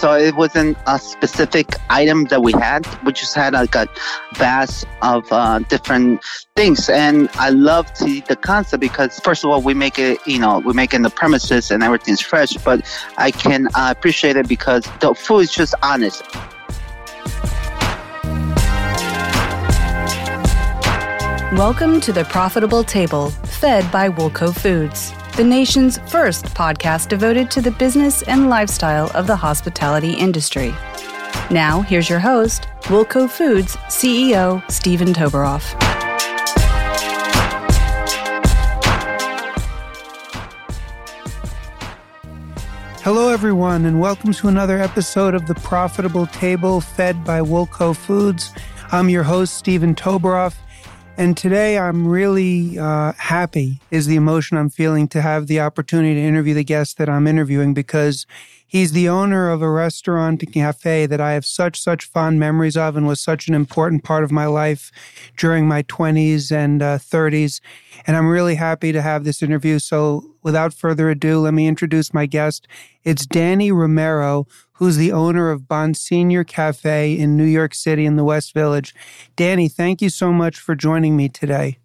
So it wasn't a specific item that we had. We just had like a vast of uh, different things. And I love the, the concept because first of all, we make it, you know, we make it in the premises and everything's fresh, but I can uh, appreciate it because the food is just honest. Welcome to the Profitable Table, fed by Woolco Foods, the nation's first podcast devoted to the business and lifestyle of the hospitality industry. Now, here's your host, Woolco Foods CEO Stephen Toberoff. Hello, everyone, and welcome to another episode of the Profitable Table fed by Woolco Foods. I'm your host, Stephen Toberoff. And today I'm really uh, happy, is the emotion I'm feeling to have the opportunity to interview the guest that I'm interviewing because he's the owner of a restaurant and cafe that I have such, such fond memories of and was such an important part of my life during my 20s and uh, 30s. And I'm really happy to have this interview. So without further ado, let me introduce my guest. It's Danny Romero, who's the owner of Bonsignour Cafe in New York City in the West Village. Danny, thank you so much for joining me today.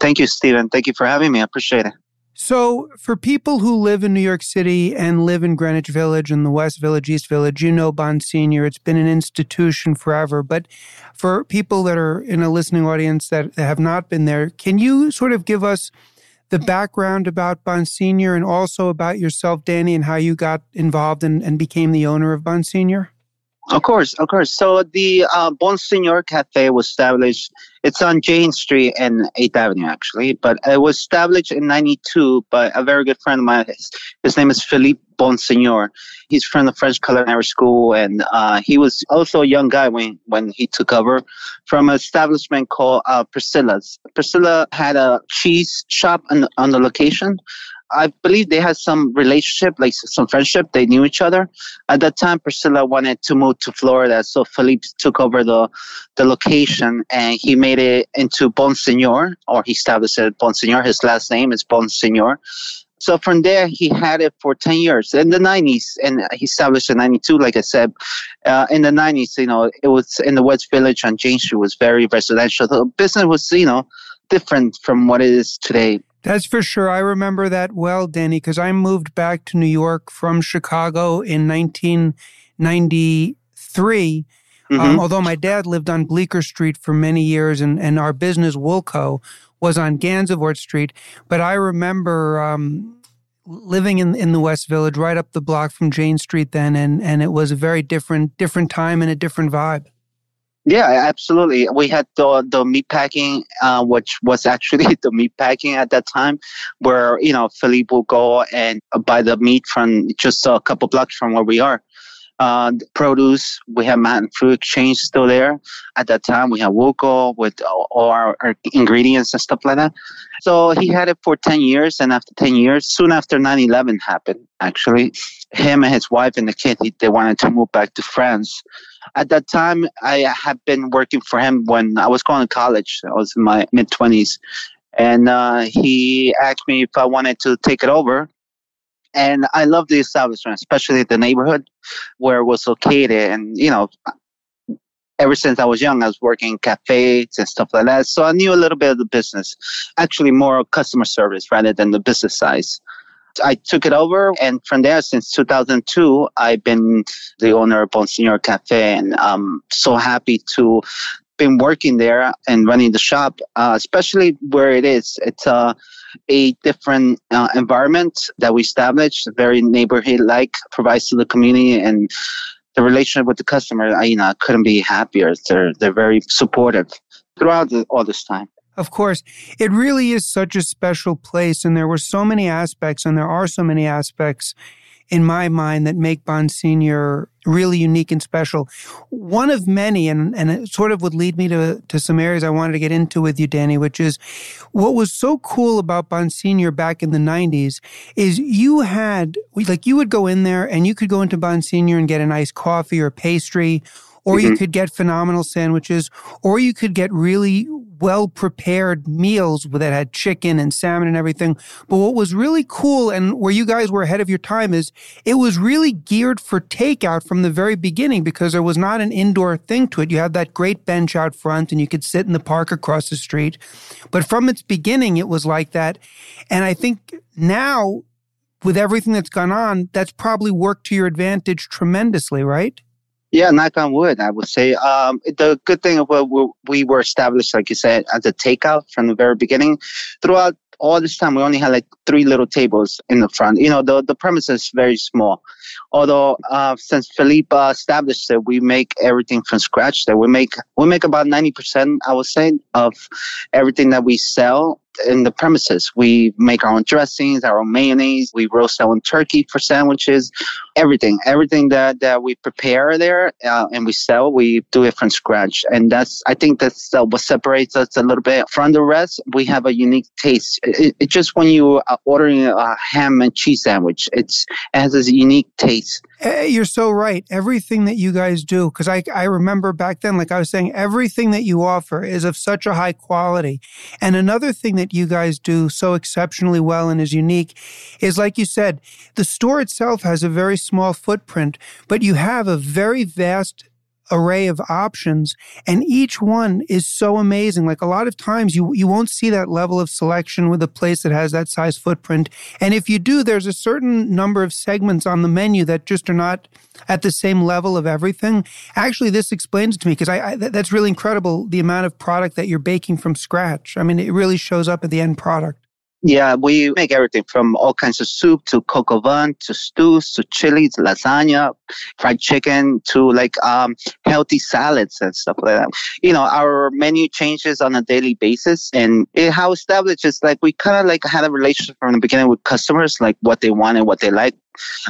Thank you, Stephen. Thank you for having me. I appreciate it. So, for people who live in New York City and live in Greenwich Village and the West Village, East Village, you know Bonsignour. It's been an institution forever. But for people that are in a listening audience that have not been there, can you sort of give us the mm. background about Bonsignour and also about yourself, Danny, and how you got involved and, and became the owner of Bonsignour? Of course, of course. So the uh, Bonsignour Cafe was established. It's on Jane Street and Eighth Avenue, actually, but it was established in '92 by a very good friend of mine. His, his name is Philippe Bon Bonsignour. He's from the French Culinary School, and uh, he was also a young guy when when he took over from an establishment called uh, Priscilla's. Priscilla had a cheese shop on, on the location. I believe they had some relationship, like some friendship. They knew each other. At that time, Priscilla wanted to move to Florida, so Philippe took over the the location and he made it into Bonsignour, or he established it Bonsignour. His last name is Bonsignour. So from there, he had it for 10 years in the 90s, and he established in 92, like I said. Uh, in the 90s, you know, it was in the West Village on Jane Street, was very residential. The business was, you know, different from what it is today. That's for sure. I remember that well, Danny, because I moved back to New York from Chicago in 1993. Um, mm-hmm. Um, although my dad lived on Bleecker Street for many years and, and our business, Woolco, was on Gansevoort Street. But I remember um, living in, in the West Village, right up the block from Jane Street then, and, and it was a very different different time and a different vibe. Yeah, absolutely. We had the the meat packing, uh, which was actually the meat packing at that time, where you know Philippe will go and buy the meat from just a couple blocks from where we are. Uh, produce, we have Manhattan Fruit Exchange still there. At that time, we have Woolco with all our, our, ingredients and stuff like that. So he had it for 10 years. And after 10 years, soon after 9 11 happened, actually, him and his wife and the kid, they wanted to move back to France. At that time, I had been working for him when I was going to college. I was in my mid 20s. And uh, he asked me if I wanted to take it over. And I love the establishment, especially the neighborhood where it was located. And, you know, ever since I was young, I was working in cafes and stuff like that. So I knew a little bit of the business, actually more customer service rather than the business size. I took it over, and from there, since 2002, I've been the owner of Bonsignour Cafe, and I'm so happy to been working there and running the shop, uh, especially where it is. It's uh, a different uh, environment that we established, very neighborhood-like, provides to the community, and the relationship with the customer. I, you know, couldn't be happier. They're they're very supportive throughout the, all this time. Of course, it really is such a special place, and there were so many aspects, and there are so many aspects in my mind that make Bonsignour really unique and special. One of many, and, and it sort of would lead me to, to some areas I wanted to get into with you, Danny, which is what was so cool about Bonsignour back in the 90s is you had, like, you would go in there and you could go into Bonsignour and get a nice coffee or pastry or mm-hmm. you could get phenomenal sandwiches, or you could get really well prepared meals that had chicken and salmon and everything. But what was really cool and where you guys were ahead of your time is it was really geared for takeout from the very beginning because there was not an indoor thing to it. You had that great bench out front and you could sit in the park across the street. But from its beginning, it was like that. And I think now, with everything that's gone on, that's probably worked to your advantage tremendously, right? Yeah, knock on wood, I would say. Um, the good thing of what we were established, like you said, as a takeout from the very beginning. Throughout all this time, we only had like three little tables in the front. You know, the, the premise is very small. Although, uh, since Philippe established it, we make everything from scratch. That we make, we make about 90%, I would say, of everything that we sell in the premises. We make our own dressings, our own mayonnaise. We roast our own turkey for sandwiches. Everything, everything that, that we prepare there uh, and we sell, we do it from scratch. And that's, I think that's uh, what separates us a little bit from the rest. We have a unique taste. It, it just when you are ordering a ham and cheese sandwich, it's, it has this unique taste. You're so right. Everything that you guys do, because I, I remember back then, like I was saying, everything that you offer is of such a high quality. And another thing that you guys do so exceptionally well and is unique is, like you said, the store itself has a very small footprint, but you have a very vast array of options and each one is so amazing. Like a lot of times you you won't see that level of selection with a place that has that size footprint. And if you do there's a certain number of segments on the menu that just are not at the same level of everything. Actually this explains it to me because I, I that's really incredible the amount of product that you're baking from scratch. I mean it really shows up at the end product yeah, we make everything from all kinds of soup to au vin to stews to chilies, lasagna, fried chicken to like um, healthy salads and stuff like that. You know, our menu changes on a daily basis, and it, how established is like we kind of like had a relationship from the beginning with customers, like what they want and what they like.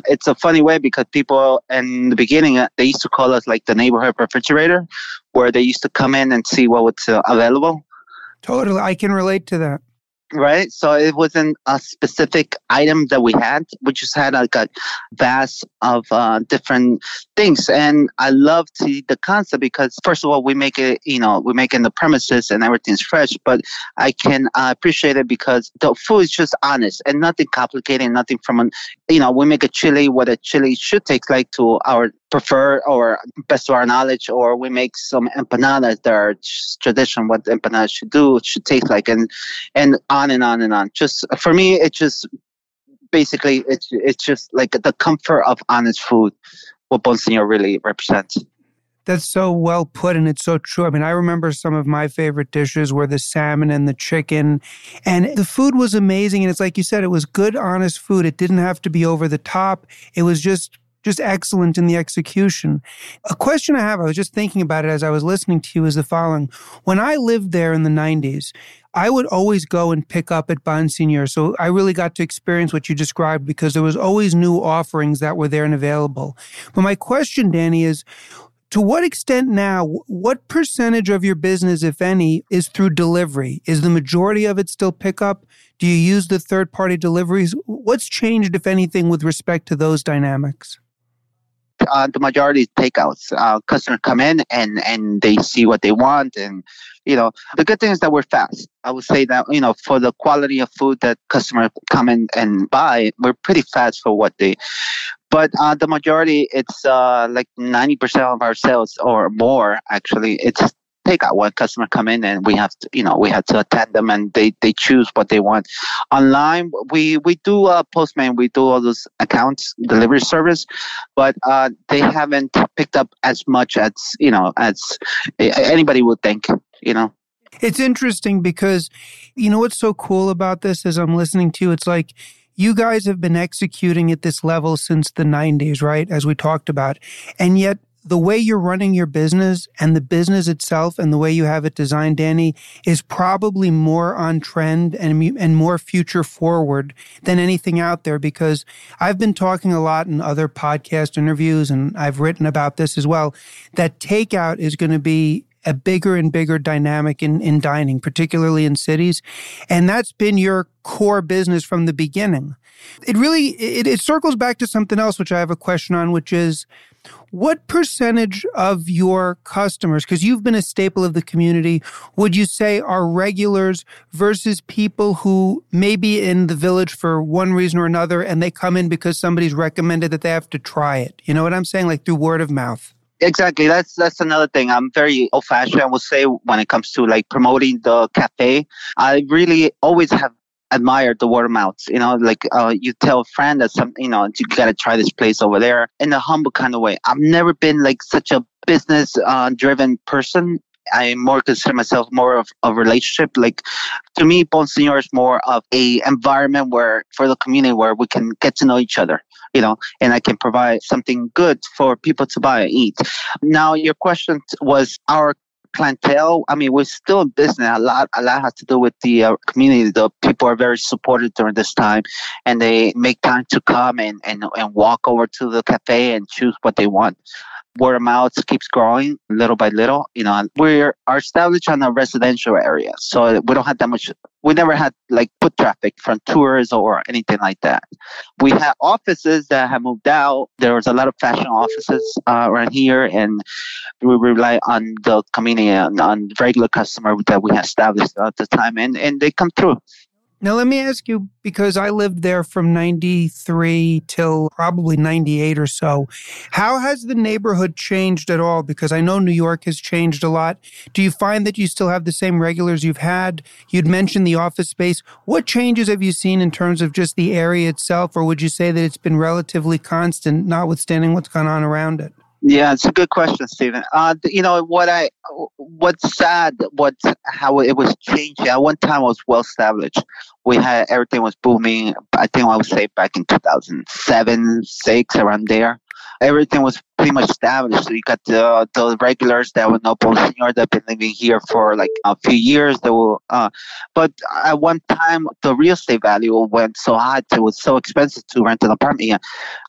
It's a funny way because people in the beginning uh, they used to call us like the neighborhood refrigerator, where they used to come in and see what was uh, available. Totally, I can relate to that right? So it wasn't a specific item that we had. We just had like a vast of uh, different things, and I love the, the concept because first of all, we make it, you know, we make it in the premises and everything's fresh. But I can uh, appreciate it because the food is just honest and nothing complicated, nothing from an, you know, we make a chili what a chili should taste like to our prefer or best to our knowledge, or we make some empanadas that are tradition what empanadas should do, should taste like, and and on and on and on. Just for me, it just basically it's it's just like the comfort of honest food. What Bonsignour really represents. That's so well put, and it's so true. I mean, I remember some of my favorite dishes were the salmon and the chicken, and the food was amazing. And it's like you said, it was good, honest food. It didn't have to be over the top. It was just just excellent in the execution. A question I have, I was just thinking about it as I was listening to you, is the following. When I lived there in the 90s, I would always go and pick up at Bonsignour. So I really got to experience what you described because there was always new offerings that were there and available. But my question, Danny, is to what extent now, what percentage of your business, if any, is through delivery? Is the majority of it still pickup? Do you use the third party deliveries? What's changed, if anything, with respect to those dynamics? Uh, the majority is takeouts. Uh, customers come in and and they see what they want, and you know the good thing is that we're fast. I would say that you know for the quality of food that customers come in and buy, we're pretty fast for what they. But uh, the majority, it's uh, like ninety percent of our sales or more. Actually, it's take out when customer come in and we have to you know we have to attend them and they they choose what they want online we we do uh Postmates we do all those accounts delivery service but uh they haven't picked up as much as you know as anybody would think you know it's interesting because you know what's so cool about this as i'm listening to it's like you guys have been executing at this level since the 90s, right? As we talked about. And yet the way you're running your business and the business itself and the way you have it designed, Danny, is probably more on trend and, and more future forward than anything out there because I've been talking a lot in other podcast interviews and I've written about this as well that takeout is going to be a bigger and bigger dynamic in, in dining, particularly in cities. And that's been your core business from the beginning. It really, it, it circles back to something else, which I have a question on, which is, What percentage of your customers, because you've been a staple of the community, would you say are regulars versus people who may be in the village for one reason or another and they come in because somebody's recommended that they have to try it? You know what I'm saying? Like through word of mouth. Exactly. That's that's another thing. I'm very old fashioned. I would say when it comes to like promoting the cafe, I really always have admired the word of mouth. You know, like uh, you tell a friend that some, you know, you got to try this place over there in a humble kind of way. I've never been like such a business uh, driven person. I more consider myself more of a relationship. Like to me, Bonsignour is more of a environment where for the community where we can get to know each other you know, and I can provide something good for people to buy and eat. Now, your question was our clientele. I mean, we're still in business. A lot, a lot has to do with the uh, community. The people are very supportive during this time, and they make time to come and, and, and walk over to the cafe and choose what they want word of mouth keeps growing little by little. You know, we are established on a residential area, so we don't have that much. We never had like foot traffic from tours or anything like that. We had offices that have moved out. There was a lot of fashion offices uh, around here, and we rely on the community and on regular customer that we established at the time, and and they come through. Now, let me ask you because I lived there from 93 till probably 98 or so. How has the neighborhood changed at all? Because I know New York has changed a lot. Do you find that you still have the same regulars you've had? You'd mentioned the office space. What changes have you seen in terms of just the area itself, or would you say that it's been relatively constant, notwithstanding what's gone on around it? Yeah, it's a good question, Stephen. Uh, you know what I, what's sad, what how it was changing. At one time, it was well established. We had everything was booming. I think I would say back in 2007, six around there everything was pretty much established. So you got the the regulars that were no senior that have been living here for like a few years. They will, uh, but at one time the real estate value went so high, it was so expensive to rent an apartment.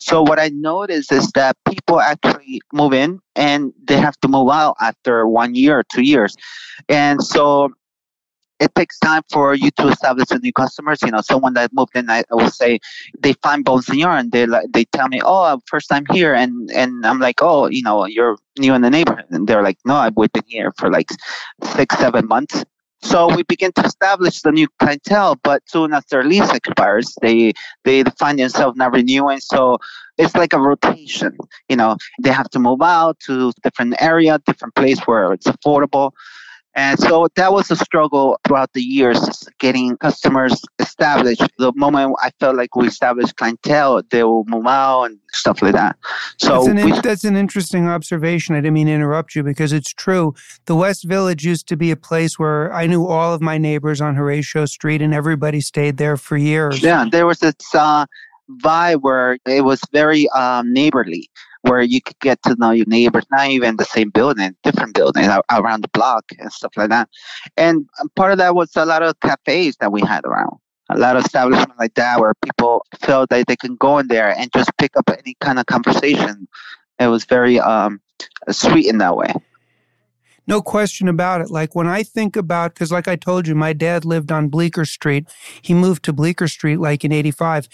So what I noticed is that people actually move in and they have to move out after one year or two years, and so it takes time for you to establish a new customers. You know, someone that moved in, I, will say they find Bonsignour and they like they tell me, "Oh, first time here," and and I'm like, "Oh, you know, you're new in the neighborhood," and they're like, "No, I've been here for like six, seven months." So we begin to establish the new clientele, but soon as their lease expires, they they find themselves not renewing. So it's like a rotation. You know, they have to move out to different area, different place where it's affordable. And so that was a struggle throughout the years, getting customers established. The moment I felt like we established clientele, they will move out and stuff like that. So that's an, we, that's an interesting observation. I didn't mean to interrupt you because it's true. The West Village used to be a place where I knew all of my neighbors on Horatio Street and everybody stayed there for years. Yeah, there was this uh, vibe where it was very um, neighborly where you could get to know your neighbors, not even the same building, different buildings around the block and stuff like that. And part of that was a lot of cafes that we had around. A lot of establishments like that where people felt that they can go in there and just pick up any kind of conversation. It was very um, sweet in that way. No question about it. Like when I think about, because like I told you, my dad lived on Bleecker Street. He moved to Bleecker Street like in 85.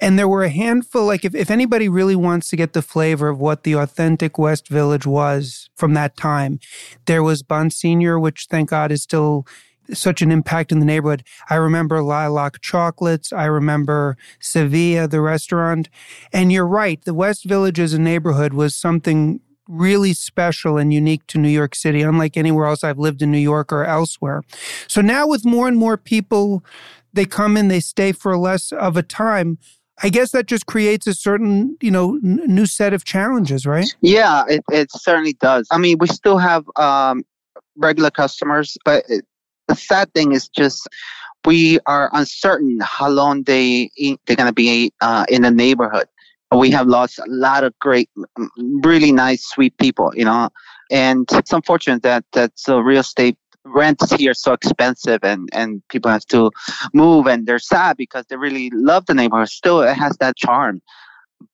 And there were a handful, like if, if anybody really wants to get the flavor of what the authentic West Village was from that time, there was Bonsignour, which thank God is still such an impact in the neighborhood. I remember Lilac Chocolates. I remember Sevilla, the restaurant. And you're right. The West Village as a neighborhood was something really special and unique to New York City, unlike anywhere else I've lived in New York or elsewhere. So now, with more and more people, they come in, they stay for less of a time. I guess that just creates a certain, you know, n- new set of challenges, right? Yeah, it, it certainly does. I mean, we still have um, regular customers, but it, the sad thing is just we are uncertain how long they they're going to be uh, in the neighborhood we have lost a lot of great, really nice, sweet people, you know. And it's unfortunate that that the real estate rents here are so expensive and and people have to move and they're sad because they really love the neighborhood. Still, it has that charm.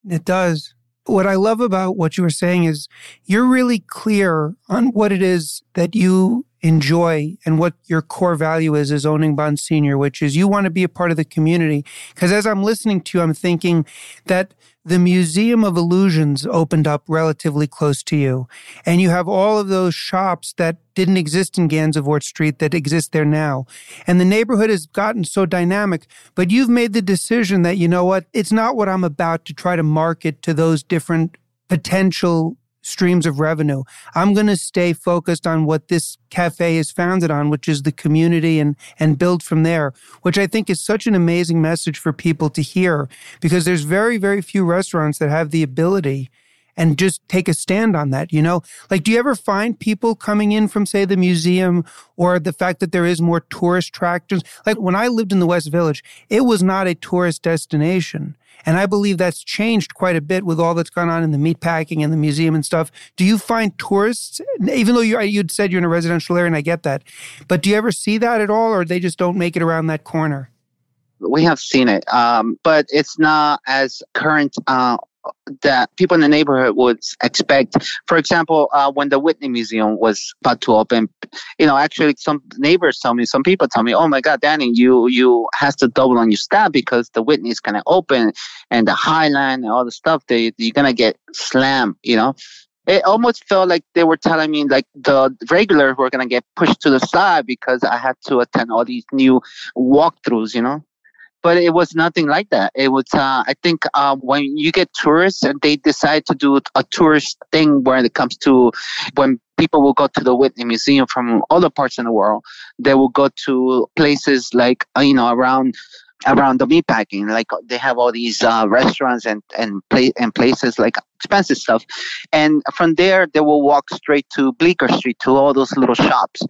It does. What I love about what you were saying is you're really clear on what it is that you enjoy and what your core value is as owning Bonsignour, which is you want to be a part of the community. Because as I'm listening to you, I'm thinking that the Museum of Illusions opened up relatively close to you. And you have all of those shops that didn't exist in Gansevoort Street that exist there now. And the neighborhood has gotten so dynamic, but you've made the decision that, you know what, it's not what I'm about to try to market to those different potential streams of revenue. I'm going to stay focused on what this cafe is founded on, which is the community and, and build from there, which I think is such an amazing message for people to hear because there's very, very few restaurants that have the ability and just take a stand on that, you know? Like, do you ever find people coming in from, say, the museum or the fact that there is more tourist attractions? Like, when I lived in the West Village, it was not a tourist destination. And I believe that's changed quite a bit with all that's gone on in the meatpacking and the museum and stuff. Do you find tourists, even though you you'd said you're in a residential area, and I get that, but do you ever see that at all, or they just don't make it around that corner? We have seen it, um, but it's not as current uh, that people in the neighborhood would expect. For example, uh, when the Whitney Museum was about to open, you know, actually some neighbors tell me, some people tell me, "Oh my God, Danny, you you has to double on your staff because the Whitney is gonna open and the High Line and all the stuff. They you're gonna get slammed, you know." It almost felt like they were telling me like the regulars were gonna get pushed to the side because I had to attend all these new walkthroughs, you know but it was nothing like that. It was, uh, I think, uh, when you get tourists and they decide to do a tourist thing when it comes to when people will go to the Whitney Museum from other parts of the world, they will go to places like, uh, you know, around around the meatpacking. Like they have all these uh, restaurants and and play and places like expensive stuff, and from there they will walk straight to Bleecker Street to all those little shops.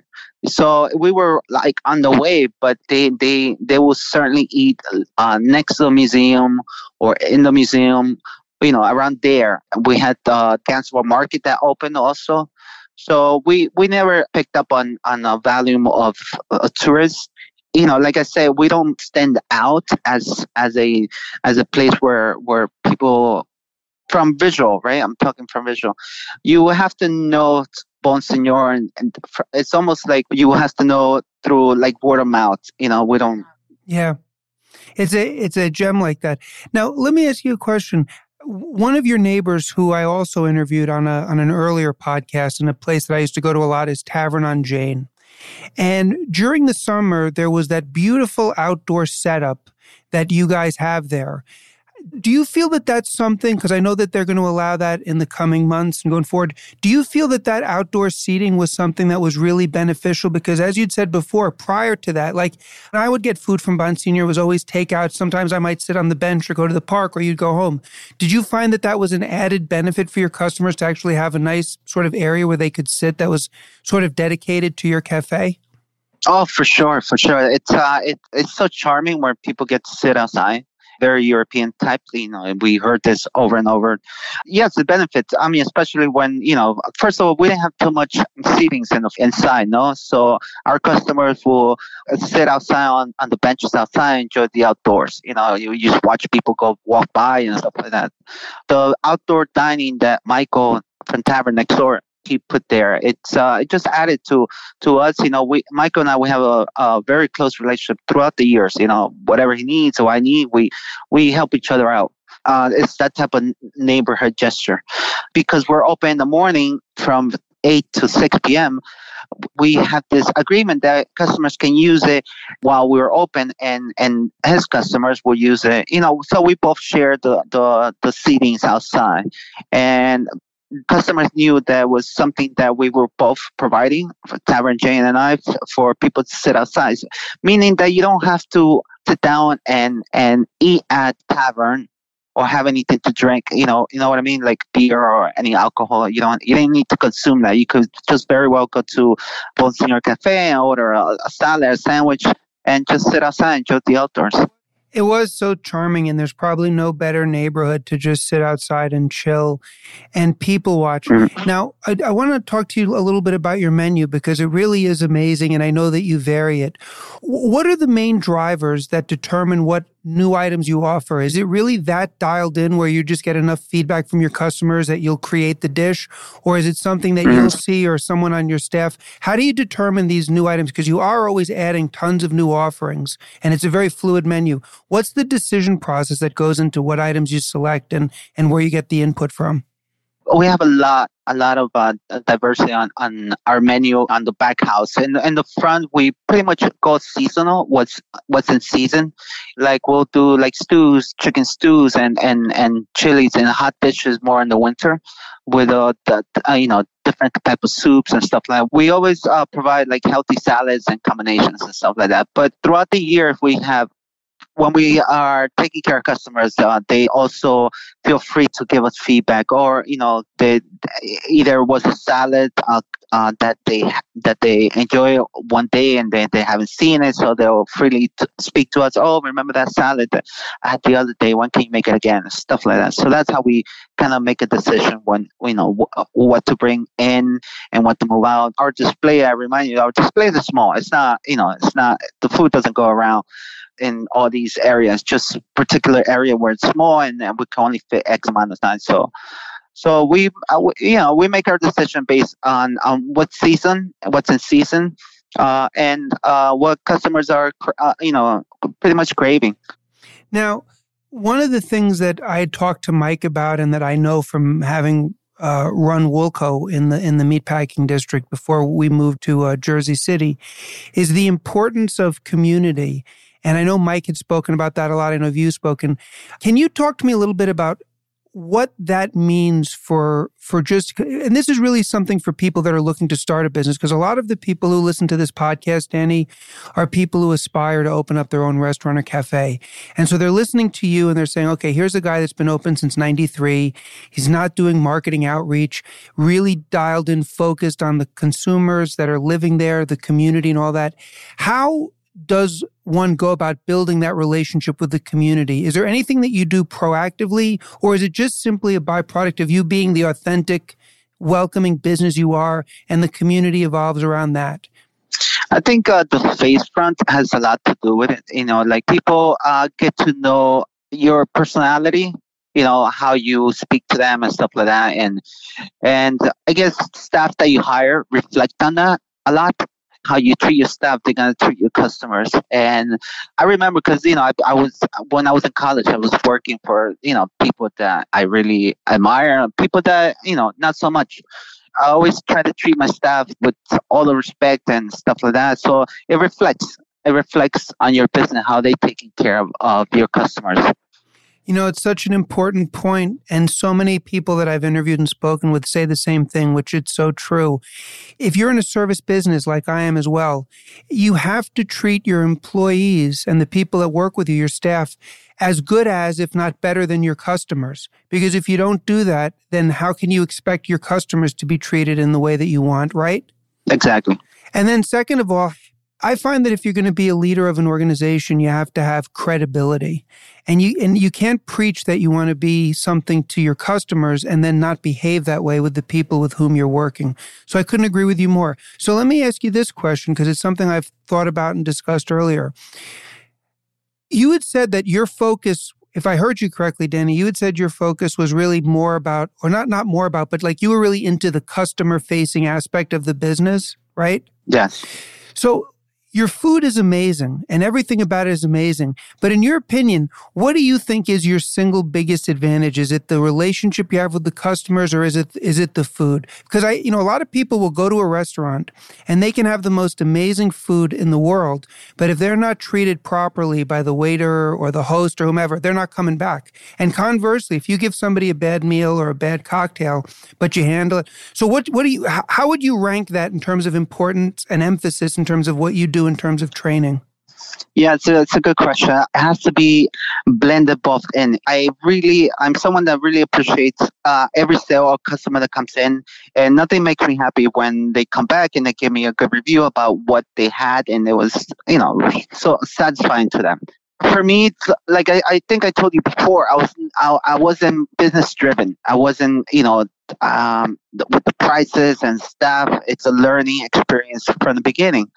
So we were like on the way, but they they they will certainly eat uh, next to the museum or in the museum. You know, around there we had the Gansevoort Market that opened also. So we we never picked up on on a volume of uh, tourists. You know, like I said, we don't stand out as as a as a place where where people from visual, right? I'm talking from visual. You will have to know Bonsignour, and, and it's almost like you have to know through like word of mouth. You know, we don't. Yeah, it's a it's a gem like that. Now, let me ask you a question. One of your neighbors, who I also interviewed on a on an earlier podcast, in a place that I used to go to a lot, is Tavern on Jane. And during the summer, there was that beautiful outdoor setup that you guys have there. Do you feel that that's something? Because I know that they're going to allow that in the coming months and going forward. Do you feel that that outdoor seating was something that was really beneficial? Because as you'd said before, prior to that, like I would get food from Bonsignour, was always takeout. Sometimes I might sit on the bench or go to the park or you'd go home. Did you find that that was an added benefit for your customers to actually have a nice sort of area where they could sit that was sort of dedicated to your cafe? Oh, for sure, for sure. It's uh, it, it's so charming where people get to sit outside very European type. You know, And we heard this over and over. Yes, the benefits. I mean, especially when you know, first of all, we didn't have too much seatings in the, inside, no. So our customers will sit outside on, on the benches outside, enjoy the outdoors. You know, you, you just watch people go walk by and stuff like that. The outdoor dining that Michael from Tavern next door he put there. It's uh, it just added to to us. You know, we Michael and I we have a, a very close relationship throughout the years. You know, whatever he needs or I need, we we help each other out. Uh, it's that type of neighborhood gesture because we're open in the morning from 8 to 6 p.m. We have this agreement that customers can use it while we're open and, and his customers will use it. You know, so we both share the, the, the seatings outside. And customers knew there was something that we were both providing for Tavern Jane and I for people to sit outside, meaning that you don't have to sit down and and eat at tavern or have anything to drink. You know, you know what I mean, like beer or any alcohol. You don't you didn't need to consume that. You could just very well go to Bonsignour Cafe and order a, a salad, a sandwich, and just sit outside and enjoy the outdoors. It was so charming, and there's probably no better neighborhood to just sit outside and chill and people watch. Mm-hmm. Now, I, I want to talk to you a little bit about your menu because it really is amazing, and I know that you vary it. What are the main drivers that determine what new items you offer, is it really that dialed in where you just get enough feedback from your customers that you'll create the dish? Or is it something that you'll mm-hmm. see or someone on your staff? How do you determine these new items? Because you are always adding tons of new offerings and it's a very fluid menu. What's the decision process that goes into what items you select and, and where you get the input from? We have a lot a lot of uh, diversity on, on our menu on the back house and in the front we pretty much go seasonal what's what's in season like we'll do like stews chicken stews and and and chilies and hot dishes more in the winter with uh, the, uh, you know different type of soups and stuff like that. We always uh, provide like healthy salads and combinations and stuff like that. But throughout the year, if we have when we are taking care of customers, uh, they also feel free to give us feedback, or you know, they either was a salad uh, uh, that they that they enjoy one day and they, they haven't seen it, so they'll freely t- speak to us. Oh, remember that salad I had the other day? When can you make it again? Stuff like that. So that's how we kind of make a decision when you know w- what to bring in and what to move out. Our display, I remind you, our display is small. It's not you know, it's not the food doesn't go around in all these areas, just particular area where it's small and, we can only fit X time. So, so we, uh, you know, we make our decision based on, on what season, what's in season, uh, and uh, what customers are, uh, you know, pretty much craving. Now, one of the things that I talked to Mike about, and that I know from having uh, run Woolco in the in the meatpacking district before we moved to uh, Jersey City, is the importance of community and I know Mike had spoken about that a lot. I know you've spoken. Can you talk to me a little bit about what that means for for just and this is really something for people that are looking to start a business because a lot of the people who listen to this podcast Danny are people who aspire to open up their own restaurant or cafe and so they're listening to you and they're saying okay here's a guy that's been open since 93 he's not doing marketing outreach really dialed in focused on the consumers that are living there the community and all that how does one go about building that relationship with the community? Is there anything that you do proactively, or is it just simply a byproduct of you being the authentic, welcoming business you are, and the community evolves around that? I think uh, the face front has a lot to do with it. You know, like people uh, get to know your personality you know how you speak to them and stuff like that and and i guess staff that you hire reflect on that a lot how you treat your staff, they're gonna treat your customers. And I remember because you know I, I, was when I was in college, I was working for you know people that I really admire, people that you know not so much. I always try to treat my staff with all the respect and stuff like that. So it reflects. It reflects on your business how they taking care of, of your customers. You know, it's such an important point, and so many people that I've interviewed and spoken with say the same thing, which it's so true. If you're in a service business like I am as well, you have to treat your employees and the people that work with you, your staff, as good as, if not better than your customers. Because if you don't do that, then how can you expect your customers to be treated in the way that you want, right? Exactly. And then, second of all, I find that if you're going to be a leader of an organization, you have to have credibility. And you and you can't preach that you want to be something to your customers and then not behave that way with the people with whom you're working. So I couldn't agree with you more. So let me ask you this question because it's something I've thought about and discussed earlier. You had said that your focus if I heard you correctly, Danny, you had said your focus was really more about, or not not more about, but like you were really into the customer facing aspect of the business, right? Yes. So your food is amazing and everything about it is amazing. But in your opinion, what do you think is your single biggest advantage? Is it the relationship you have with the customers or is it is it the food? Because I, you know, a lot of people will go to a restaurant and they can have the most amazing food in the world, but if they're not treated properly by the waiter or the host or whomever, they're not coming back. And conversely, if you give somebody a bad meal or a bad cocktail, but you handle it. So what what do you how would you rank that in terms of importance and emphasis in terms of what you do do in terms of training? Yeah, it's a, it's a good question. It has to be blended both in. I really, I'm someone that really appreciates uh, every sale or customer that comes in, and nothing makes me happy when they come back and they give me a good review about what they had, and it was, you know, so satisfying to them. For me, like I, I think I told you before, I was I, I wasn't business driven. I wasn't, you know, um, with the prices and stuff. It's a learning experience from the beginning.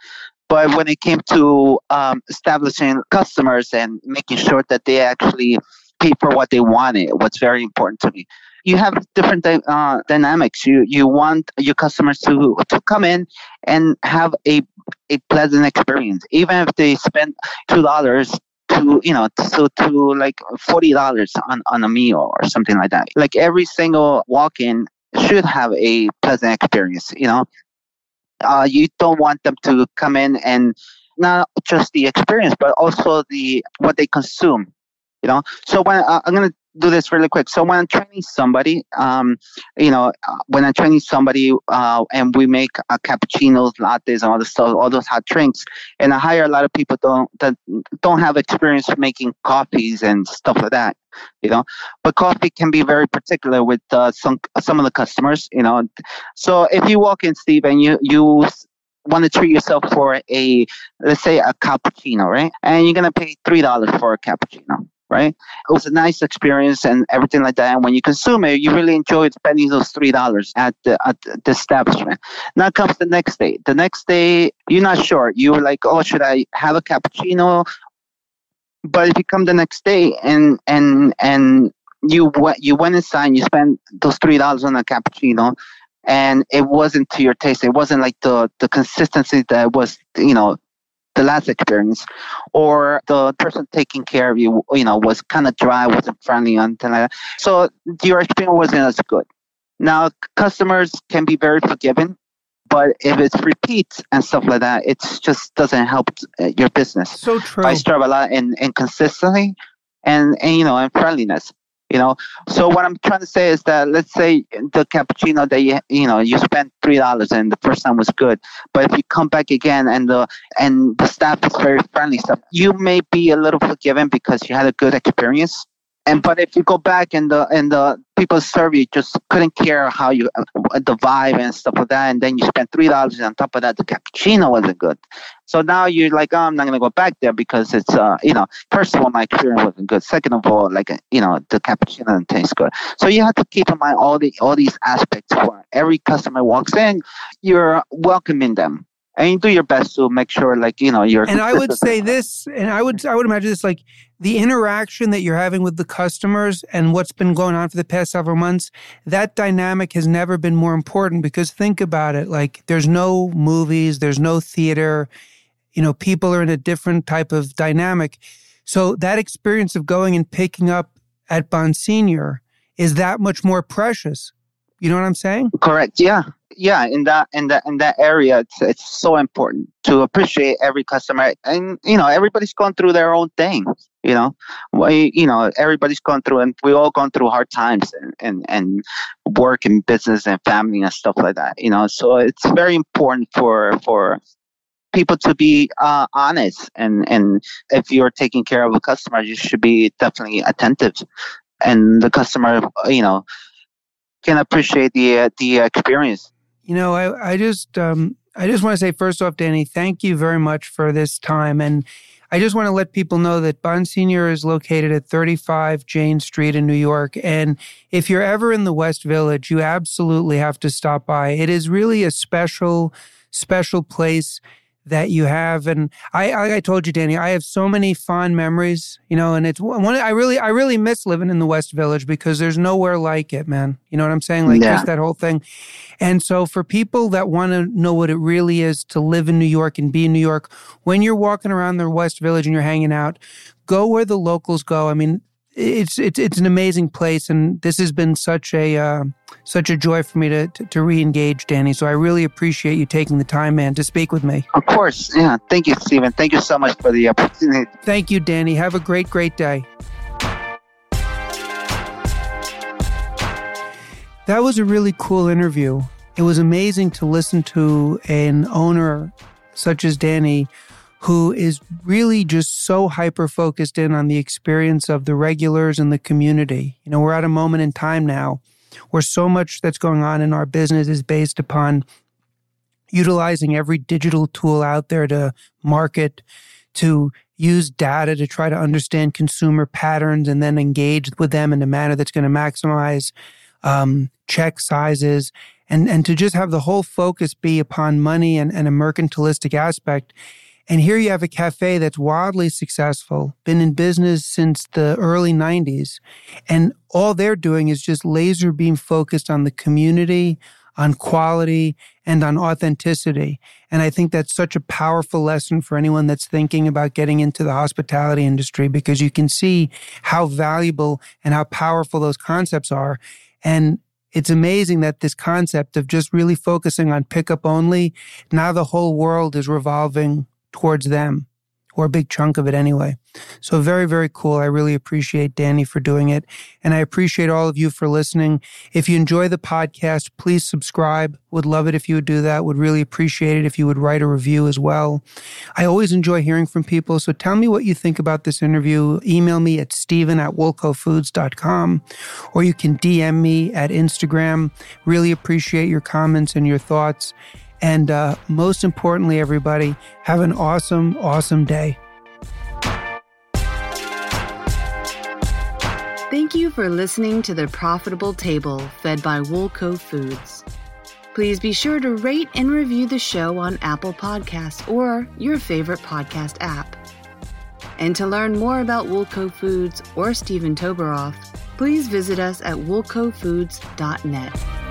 But when it came to um, establishing customers and making sure that they actually pay for what they wanted was very important to me. You have different uh, dynamics. You you want your customers to to come in and have a a pleasant experience, even if they spend two dollars to you know so to like forty dollars on on a meal or something like that. Like every single walk in should have a pleasant experience. You know, uh, you don't want them to come in and not just the experience, but also the what they consume. You know, so when uh, I'm gonna do this really quick. So when I'm training somebody, um, you know, when I'm training somebody uh, and we make uh, cappuccinos, lattes, and all the stuff, all those hot drinks, and I hire a lot of people don't that don't have experience making coffees and stuff like that. You know, but coffee can be very particular with uh, some some of the customers. You know, so if you walk in, Steve, and you you want to treat yourself for a let's say a cappuccino, right? And you're gonna pay three dollars for a cappuccino right? It was a nice experience and everything like that. And when you consume it, you really enjoyed spending those three dollars at the at the establishment. Now comes the next day. The next day, you're not sure. You're like, oh, should I have a cappuccino? But if you come the next day and and and you went you went inside, and you spent those three dollars on a cappuccino, and it wasn't to your taste. It wasn't like the the consistency that was you know the last experience, or the person taking care of you, you know, was kind of dry, wasn't friendly, and like that. So your experience wasn't as good. Now, customers can be very forgiving, but if it's repeats and stuff like that, it just doesn't help uh, your business. So true. I strive a lot in, in consistency and, and you know and friendliness you know? So what i'm trying to say is that let's say the cappuccino that you you know you spent three dollars and the first time was good but if you come back again and the and the staff is very friendly stuff you may be a little forgiven because you had a good experience and but if you go back and the and the people serve you just couldn't care how you uh, the vibe and stuff like that, and then you spent three dollars on top of that. The cappuccino wasn't good, so now you're like, oh, I'm not gonna go back there because it's uh you know first of all my experience wasn't good. Second of all, like you know the cappuccino didn't taste good. So you have to keep in mind all the all these aspects. For every customer walks in, you're welcoming them and you do your best to make sure like you know you're and i would say this and i would i would imagine this like the interaction that you're having with the customers and what's been going on for the past several months that dynamic has never been more important because think about it like there's no movies there's no theater you know people are in a different type of dynamic. So that experience of going and picking up at Bonsignour is that much more precious you know what i'm saying? Correct. Yeah. Yeah. In that in that in that area it's, it's so important to appreciate every customer. And you know everybody's going through their own thing you know? We, you know everybody's gone through and we all gone through hard times and, and and work and business and family and stuff like that you know? So it's very important for for people to be uh, honest and and if you're taking care of a customer you should be definitely attentive. And the customer you know can appreciate the uh, the experience you know, I, I just um, I just want to say first off, Danny, thank you very much for this time. And I just want to let people know that Bonsignour is located at 35 Jane Street in New York. And if you're ever in the West Village, you absolutely have to stop by. It is really a special, special place that you have. And I, like I told you, Danny, I have so many fond memories, you know, and it's one, I really, I really miss living in the West Village because there's nowhere like it, man. You know what I'm saying? Like yeah. just that whole thing. And so for people that want to know what it really is to live in New York and be in New York, when you're walking around the West Village and you're hanging out, go where the locals go. I mean, it's it's it's an amazing place, and this has been such a uh, such a joy for me to, to, to re-engage, Danny. So I really appreciate you taking the time, man, to speak with me. Of course, yeah. Thank you, Stephen. Thank you so much for the opportunity. Thank you, Danny. Have a great, great day. That was a really cool interview. It was amazing to listen to an owner such as Danny who is really just so hyper focused in on the experience of the regulars and the community. You know, we're at a moment in time now where so much that's going on in our business is based upon utilizing every digital tool out there to market, to use data to try to understand consumer patterns and then engage with them in a manner that's going to maximize um, check sizes and, and to just have the whole focus be upon money and, and a mercantilistic aspect And here you have a cafe that's wildly successful, been in business since the early 90s. And all they're doing is just laser beam focused on the community, on quality, and on authenticity. And I think that's such a powerful lesson for anyone that's thinking about getting into the hospitality industry because you can see how valuable and how powerful those concepts are. And it's amazing that this concept of just really focusing on pickup only, now the whole world is revolving towards them or a big chunk of it anyway. So very, very cool. I really appreciate Danny for doing it. And I appreciate all of you for listening. If you enjoy the podcast, please subscribe. Would love it if you would do that. Would really appreciate it if you would write a review as well. I always enjoy hearing from people. So tell me what you think about this interview. Email me at stephen at woolcofoods.com or you can DM me at Instagram. Really appreciate your comments and your thoughts. And uh, most importantly, everybody, have an awesome, awesome day. Thank you for listening to The Profitable Table, fed by Woolco Foods. Please be sure to rate and review the show on Apple Podcasts or your favorite podcast app. And to learn more about Woolco Foods or Stephen Toberoff, please visit us at woolcofoods.net.